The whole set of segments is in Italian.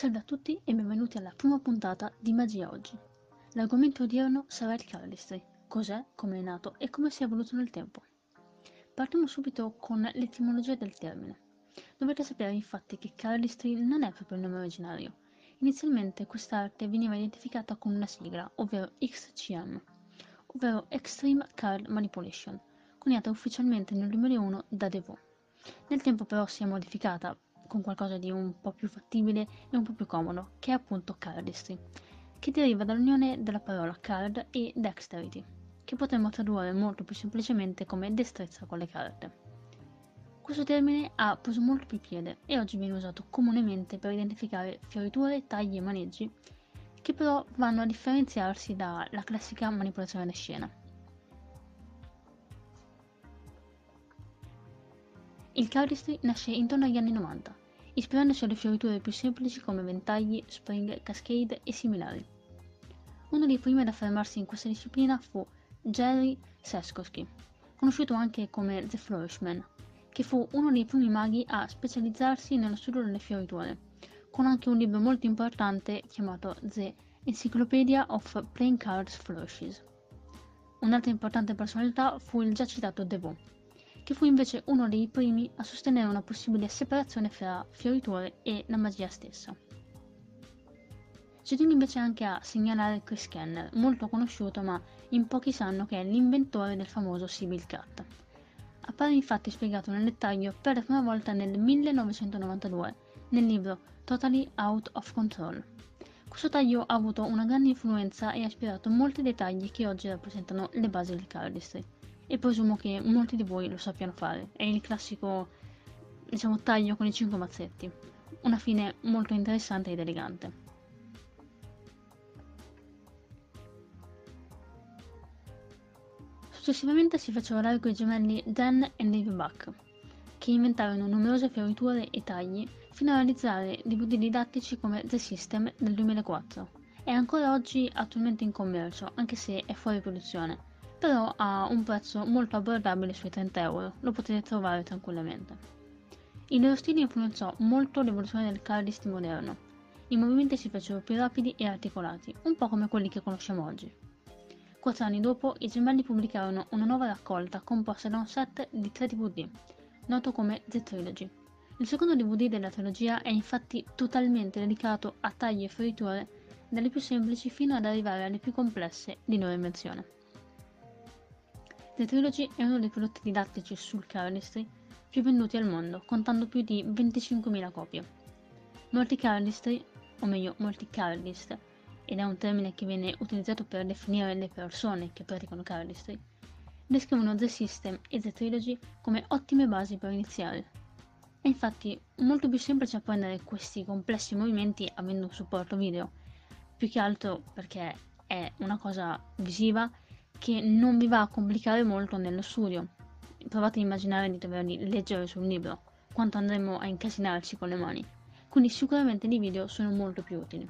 Salve a tutti e benvenuti alla prima puntata di Magia Oggi. L'argomento odierno sarà il cardistry, cos'è, come è nato e come si è evoluto nel tempo. Partiamo subito con l'etimologia del termine. Dovete sapere infatti che cardistry non è proprio il nome originario. Inizialmente quest'arte veniva identificata con una sigla, ovvero XCM, ovvero Extreme Card Manipulation, coniata ufficialmente nel 2001 da Devo. Nel tempo però si è modificata con qualcosa di un po' più fattibile e un po' più comodo, che è appunto cardistry, che deriva dall'unione della parola card e dexterity, che potremmo tradurre molto più semplicemente come destrezza con le carte. Questo termine ha preso molto più piede e oggi viene usato comunemente per identificare fioriture, tagli e maneggi, che però vanno a differenziarsi dalla classica manipolazione da scena. Il cardistry nasce intorno agli anni 90 ispirandosi alle fioriture più semplici come ventagli, spring, cascade e similari. Uno dei primi ad affermarsi in questa disciplina fu Jerry Seskoski, conosciuto anche come The Flourishman, che fu uno dei primi maghi a specializzarsi nello studio delle fioriture, con anche un libro molto importante chiamato The Encyclopedia of Playing Cards Flourishes. Un'altra importante personalità fu il già citato Devaux, che fu invece uno dei primi a sostenere una possibile separazione fra fioriture e la magia stessa. Ci tengo invece anche a segnalare Chris Kenner, molto conosciuto ma in pochi sanno che è l'inventore del famoso Sibyl Cat. Appare infatti spiegato nel dettaglio per la prima volta nel 1992 nel libro Totally Out of Control. Questo taglio ha avuto una grande influenza e ha ispirato molti dettagli che oggi rappresentano le basi del cardistry e presumo che molti di voi lo sappiano fare. È il classico, diciamo, taglio con i 5 mazzetti. Una fine molto interessante ed elegante. Successivamente si fecero largo i gemelli Dan e Dave Buck, che inventarono numerose fioriture e tagli fino a realizzare DVD didattici come The System del 2004. È ancora oggi attualmente in commercio, anche se è fuori produzione però ha un prezzo molto abbordabile sui 30 euro, lo potete trovare tranquillamente. Il loro stile influenzò molto l'evoluzione del cardist moderno. I movimenti si fecero più rapidi e articolati, un po' come quelli che conosciamo oggi. Quattro anni dopo, i gemelli pubblicarono una nuova raccolta composta da un set di tre DVD, noto come The Trilogy. Il secondo DVD della trilogia è infatti totalmente dedicato a tagli e fioriture, dalle più semplici fino ad arrivare alle più complesse di loro invenzione. The Trilogy è uno dei prodotti didattici sul cardistry più venduti al mondo, contando più di 25.000 copie. Molti cardistry, o meglio molti cardist, ed è un termine che viene utilizzato per definire le persone che praticano cardistry, descrivono The System e The Trilogy come ottime basi per iniziare. È infatti molto più semplice apprendere questi complessi movimenti avendo un supporto video, più che altro perché è una cosa visiva che non vi va a complicare molto nello studio. Provate a immaginare di doverli leggere sul libro, quanto andremo a incasinarci con le mani. Quindi sicuramente i video sono molto più utili.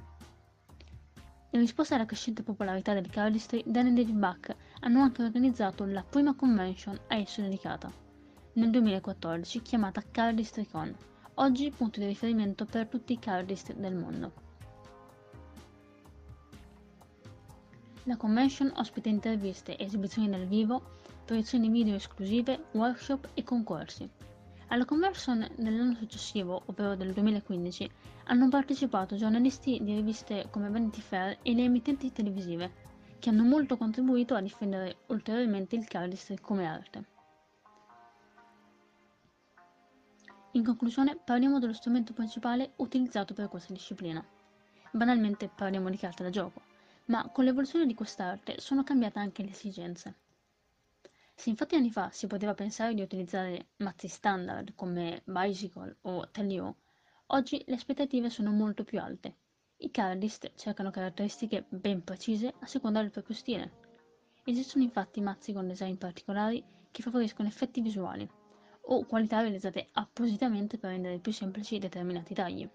In risposta alla crescente popolarità del cardistry, Dan e David Buck hanno anche organizzato la prima convention a esso dedicata, nel 2014 chiamata CardistryCon, oggi punto di riferimento per tutti i cardist del mondo. La convention ospita interviste, esibizioni dal vivo, proiezioni video esclusive, workshop e concorsi. Alla convention dell'anno successivo, ovvero del 2015, hanno partecipato giornalisti di riviste come Vanity Fair e le emittenti televisive, che hanno molto contribuito a diffondere ulteriormente il cardistry come arte. In conclusione, parliamo dello strumento principale utilizzato per questa disciplina. Banalmente parliamo di carta da gioco ma con l'evoluzione di quest'arte sono cambiate anche le esigenze. Se infatti anni fa si poteva pensare di utilizzare mazzi standard come Bicycle o Tellio, oggi le aspettative sono molto più alte. I cardist cercano caratteristiche ben precise a seconda del proprio stile. Esistono infatti mazzi con design particolari che favoriscono effetti visuali o qualità realizzate appositamente per rendere più semplici determinati tagli.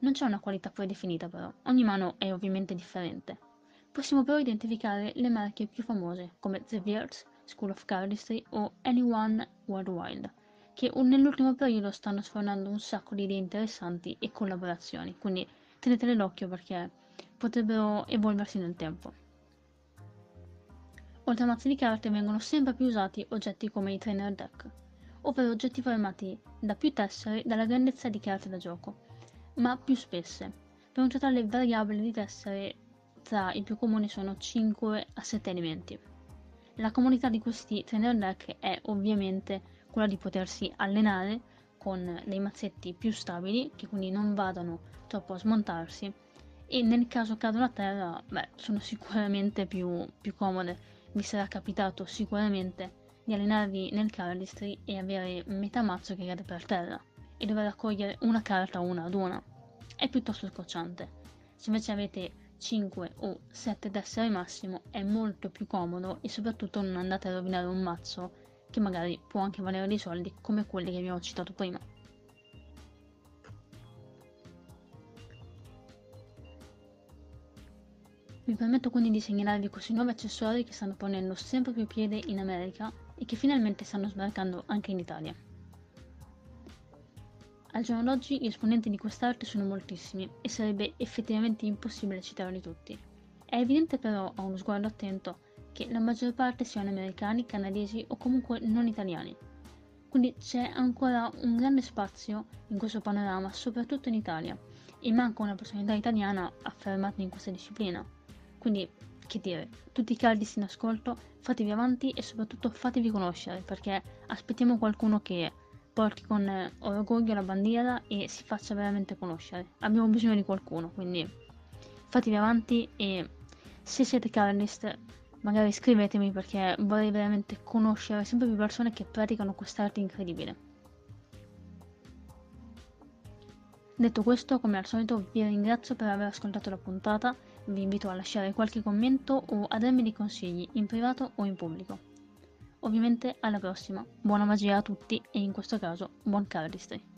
Non c'è una qualità predefinita però, ogni mano è ovviamente differente Possiamo però identificare le marche più famose come The Beards, School of Cardistry o Anyone Worldwide, che nell'ultimo periodo stanno sfornando un sacco di idee interessanti e collaborazioni, quindi tenetele d'occhio perché potrebbero evolversi nel tempo. Oltre a mazzi di carte vengono sempre più usati oggetti come i trainer deck, ovvero oggetti formati da più tessere dalla grandezza di carte da gioco, ma più spesse. Per un totale variabile di tessere tra i più comuni sono 5 a 7 elementi. La comunità di questi trainer deck è ovviamente quella di potersi allenare con dei mazzetti più stabili che quindi non vadano troppo a smontarsi e nel caso cadono a terra beh, sono sicuramente più, più comode. Vi sarà capitato sicuramente di allenarvi nel cardistry e avere metà mazzo che cade per terra e dover raccogliere una carta una ad una. È piuttosto scocciante. Se invece avete 5 o 7 tessere massimo è molto più comodo e soprattutto non andate a rovinare un mazzo che magari può anche valere dei soldi come quelli che abbiamo citato prima. Vi permetto quindi di segnalarvi questi nuovi accessori che stanno ponendo sempre più piede in America e che finalmente stanno sbarcando anche in Italia. Al giorno d'oggi gli esponenti di quest'arte sono moltissimi e sarebbe effettivamente impossibile citarli tutti. È evidente però a uno sguardo attento che la maggior parte siano americani, canadesi o comunque non italiani. Quindi c'è ancora un grande spazio in questo panorama, soprattutto in Italia, e manca una personalità italiana affermata in questa disciplina. Quindi, che dire, tutti i caldisti in ascolto, fatevi avanti e soprattutto fatevi conoscere, perché aspettiamo qualcuno che porti con eh, orgoglio la bandiera e si faccia veramente conoscere. Abbiamo bisogno di qualcuno, quindi fatevi avanti e se siete cardist magari scrivetemi perché vorrei veramente conoscere sempre più persone che praticano quest'arte incredibile. Detto questo, come al solito vi ringrazio per aver ascoltato la puntata, vi invito a lasciare qualche commento o a darmi dei consigli in privato o in pubblico. Ovviamente alla prossima, buona magia a tutti e in questo caso buon cardistry!